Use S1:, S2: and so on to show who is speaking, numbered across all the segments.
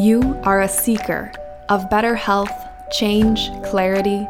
S1: You are a seeker of better health, change, clarity.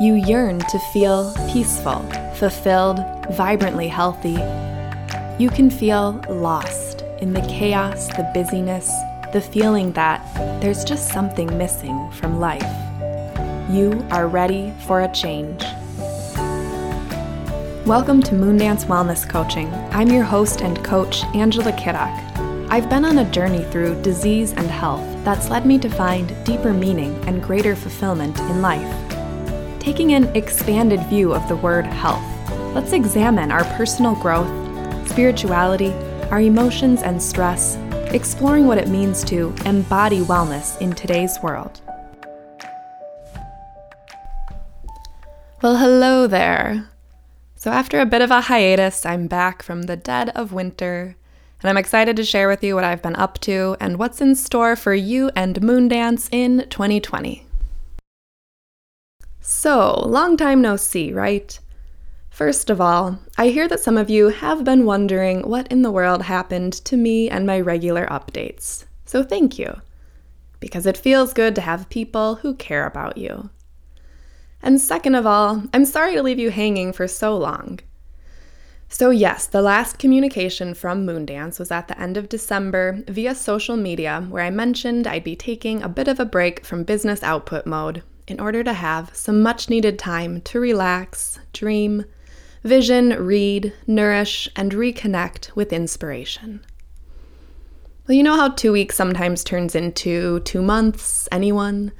S1: You yearn to feel peaceful, fulfilled, vibrantly healthy. You can feel lost in the chaos, the busyness, the feeling that there's just something missing from life. You are ready for a change. Welcome to Moondance Wellness Coaching. I'm your host and coach, Angela Kiddock. I've been on a journey through disease and health that's led me to find deeper meaning and greater fulfillment in life. Taking an expanded view of the word health, let's examine our personal growth, spirituality, our emotions and stress, exploring what it means to embody wellness in today's world. Well, hello there. So, after a bit of a hiatus, I'm back from the dead of winter, and I'm excited to share with you what I've been up to and what's in store for you and Moondance in 2020. So, long time no see, right? First of all, I hear that some of you have been wondering what in the world happened to me and my regular updates. So, thank you. Because it feels good to have people who care about you. And second of all, I'm sorry to leave you hanging for so long. So, yes, the last communication from Moondance was at the end of December via social media, where I mentioned I'd be taking a bit of a break from business output mode in order to have some much needed time to relax, dream, vision, read, nourish, and reconnect with inspiration. Well, you know how two weeks sometimes turns into two months, anyone?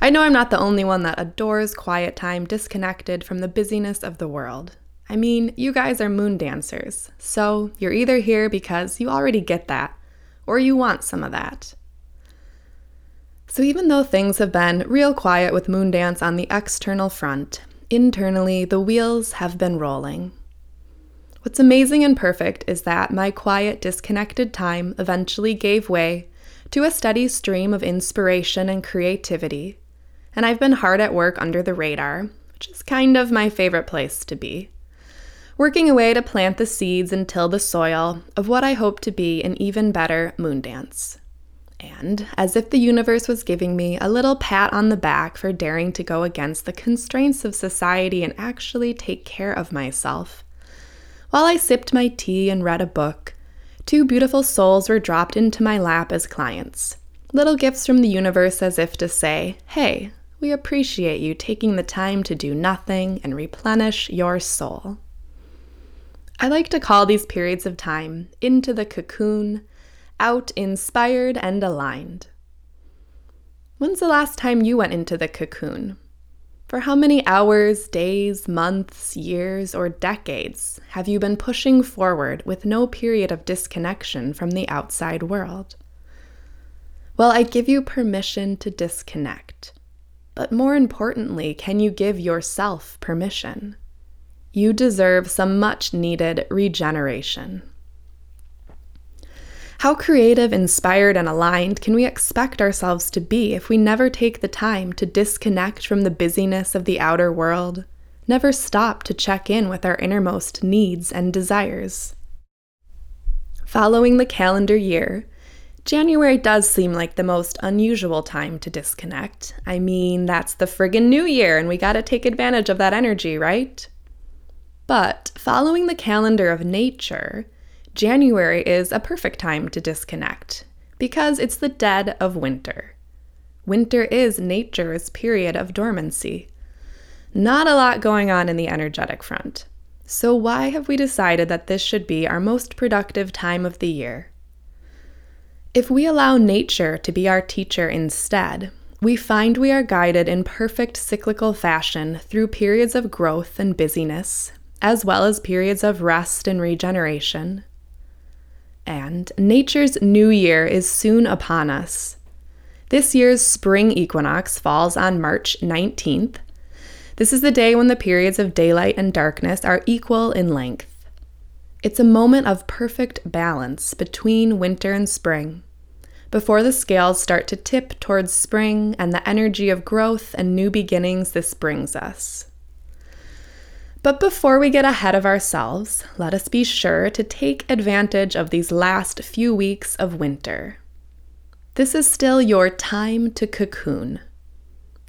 S1: I know I'm not the only one that adores quiet time disconnected from the busyness of the world. I mean, you guys are moon dancers, so you're either here because you already get that, or you want some of that. So, even though things have been real quiet with Moondance on the external front, internally the wheels have been rolling. What's amazing and perfect is that my quiet, disconnected time eventually gave way to a steady stream of inspiration and creativity and I've been hard at work under the radar, which is kind of my favorite place to be. Working away to plant the seeds and till the soil of what I hope to be an even better moon dance. And, as if the universe was giving me a little pat on the back for daring to go against the constraints of society and actually take care of myself, while I sipped my tea and read a book, two beautiful souls were dropped into my lap as clients. Little gifts from the universe as if to say, hey, we appreciate you taking the time to do nothing and replenish your soul. I like to call these periods of time into the cocoon, out inspired and aligned. When's the last time you went into the cocoon? For how many hours, days, months, years, or decades have you been pushing forward with no period of disconnection from the outside world? Well, I give you permission to disconnect but more importantly, can you give yourself permission? You deserve some much needed regeneration. How creative, inspired, and aligned can we expect ourselves to be if we never take the time to disconnect from the busyness of the outer world, never stop to check in with our innermost needs and desires? Following the calendar year, January does seem like the most unusual time to disconnect. I mean, that's the friggin' new year, and we gotta take advantage of that energy, right? But following the calendar of nature, January is a perfect time to disconnect because it's the dead of winter. Winter is nature's period of dormancy. Not a lot going on in the energetic front. So, why have we decided that this should be our most productive time of the year? If we allow nature to be our teacher instead, we find we are guided in perfect cyclical fashion through periods of growth and busyness, as well as periods of rest and regeneration. And nature's new year is soon upon us. This year's spring equinox falls on March 19th. This is the day when the periods of daylight and darkness are equal in length. It's a moment of perfect balance between winter and spring. Before the scales start to tip towards spring and the energy of growth and new beginnings this brings us. But before we get ahead of ourselves, let us be sure to take advantage of these last few weeks of winter. This is still your time to cocoon.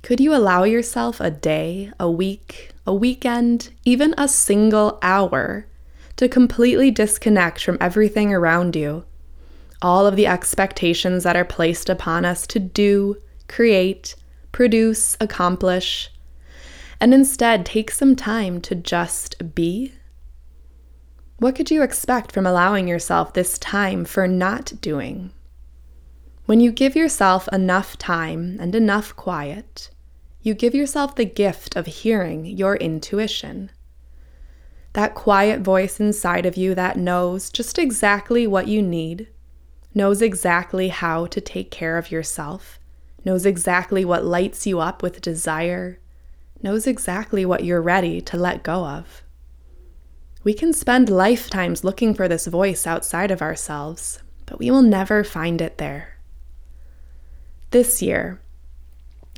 S1: Could you allow yourself a day, a week, a weekend, even a single hour to completely disconnect from everything around you? All of the expectations that are placed upon us to do, create, produce, accomplish, and instead take some time to just be? What could you expect from allowing yourself this time for not doing? When you give yourself enough time and enough quiet, you give yourself the gift of hearing your intuition. That quiet voice inside of you that knows just exactly what you need, knows exactly how to take care of yourself, knows exactly what lights you up with desire, knows exactly what you're ready to let go of. We can spend lifetimes looking for this voice outside of ourselves, but we will never find it there. This year,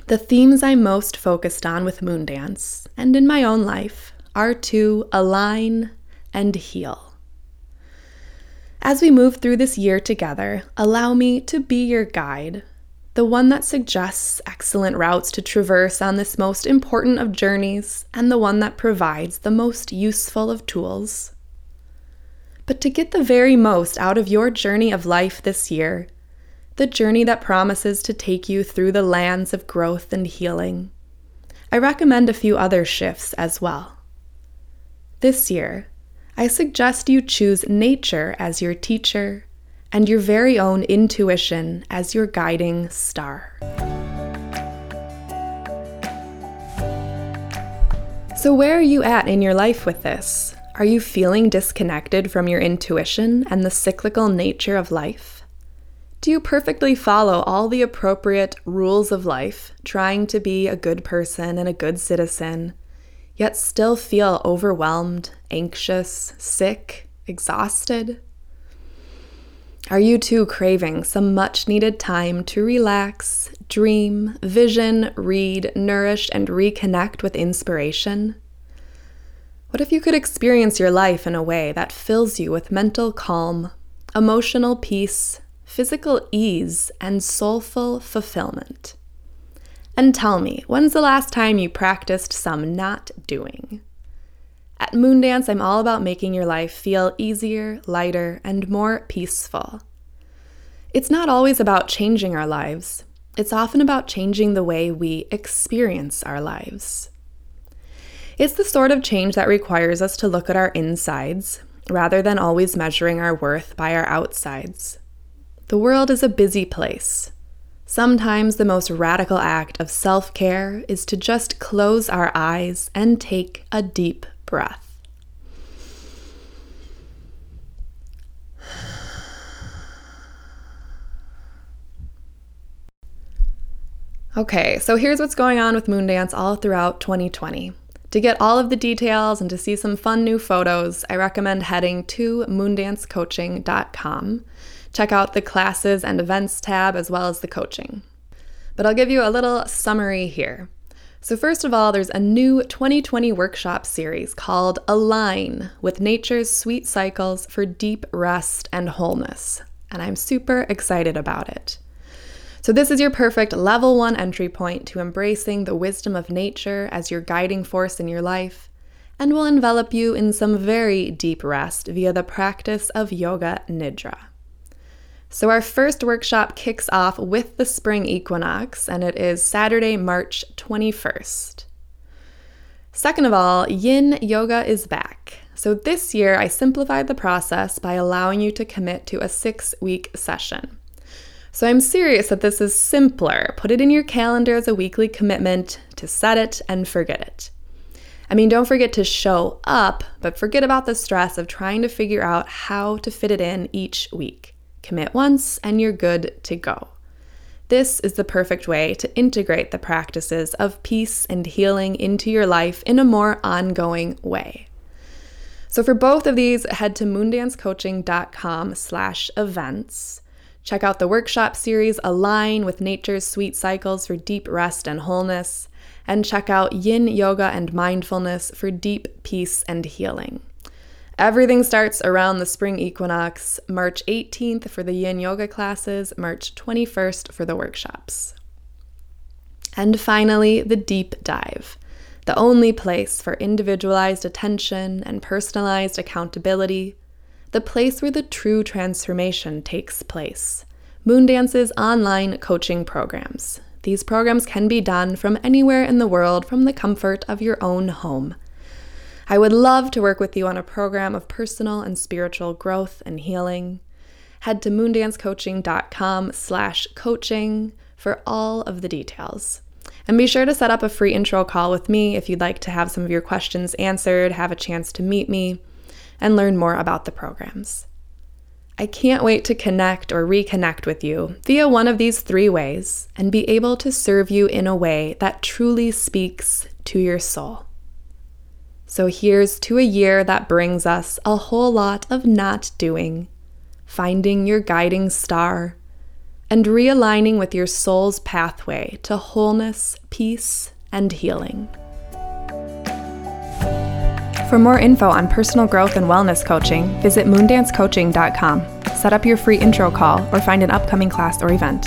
S1: the themes I'm most focused on with Moondance and in my own life are to align and heal. As we move through this year together, allow me to be your guide, the one that suggests excellent routes to traverse on this most important of journeys, and the one that provides the most useful of tools. But to get the very most out of your journey of life this year, the journey that promises to take you through the lands of growth and healing. I recommend a few other shifts as well. This year, I suggest you choose nature as your teacher and your very own intuition as your guiding star. So, where are you at in your life with this? Are you feeling disconnected from your intuition and the cyclical nature of life? Do you perfectly follow all the appropriate rules of life, trying to be a good person and a good citizen, yet still feel overwhelmed, anxious, sick, exhausted? Are you too craving some much needed time to relax, dream, vision, read, nourish, and reconnect with inspiration? What if you could experience your life in a way that fills you with mental calm, emotional peace, physical ease, and soulful fulfillment. And tell me, when's the last time you practiced some not doing? At Moondance, I'm all about making your life feel easier, lighter, and more peaceful. It's not always about changing our lives, it's often about changing the way we experience our lives. It's the sort of change that requires us to look at our insides rather than always measuring our worth by our outsides. The world is a busy place. Sometimes the most radical act of self care is to just close our eyes and take a deep breath. Okay, so here's what's going on with Moondance all throughout 2020. To get all of the details and to see some fun new photos, I recommend heading to moondancecoaching.com. Check out the classes and events tab as well as the coaching. But I'll give you a little summary here. So, first of all, there's a new 2020 workshop series called Align with Nature's Sweet Cycles for Deep Rest and Wholeness. And I'm super excited about it. So, this is your perfect level one entry point to embracing the wisdom of nature as your guiding force in your life, and will envelop you in some very deep rest via the practice of Yoga Nidra. So, our first workshop kicks off with the spring equinox, and it is Saturday, March 21st. Second of all, yin yoga is back. So, this year I simplified the process by allowing you to commit to a six week session. So, I'm serious that this is simpler. Put it in your calendar as a weekly commitment to set it and forget it. I mean, don't forget to show up, but forget about the stress of trying to figure out how to fit it in each week. Commit once and you're good to go. This is the perfect way to integrate the practices of peace and healing into your life in a more ongoing way. So for both of these, head to moondancecoaching.com slash events. Check out the workshop series Align with Nature's Sweet Cycles for deep rest and wholeness, and check out Yin Yoga and Mindfulness for deep peace and healing. Everything starts around the spring equinox, March 18th for the yin yoga classes, March 21st for the workshops. And finally, the deep dive, the only place for individualized attention and personalized accountability, the place where the true transformation takes place. Moondance's online coaching programs. These programs can be done from anywhere in the world from the comfort of your own home. I would love to work with you on a program of personal and spiritual growth and healing. Head to moondancecoaching.com slash coaching for all of the details. And be sure to set up a free intro call with me if you'd like to have some of your questions answered, have a chance to meet me, and learn more about the programs. I can't wait to connect or reconnect with you via one of these three ways and be able to serve you in a way that truly speaks to your soul. So here's to a year that brings us a whole lot of not doing, finding your guiding star, and realigning with your soul's pathway to wholeness, peace, and healing. For more info on personal growth and wellness coaching, visit moondancecoaching.com. Set up your free intro call or find an upcoming class or event.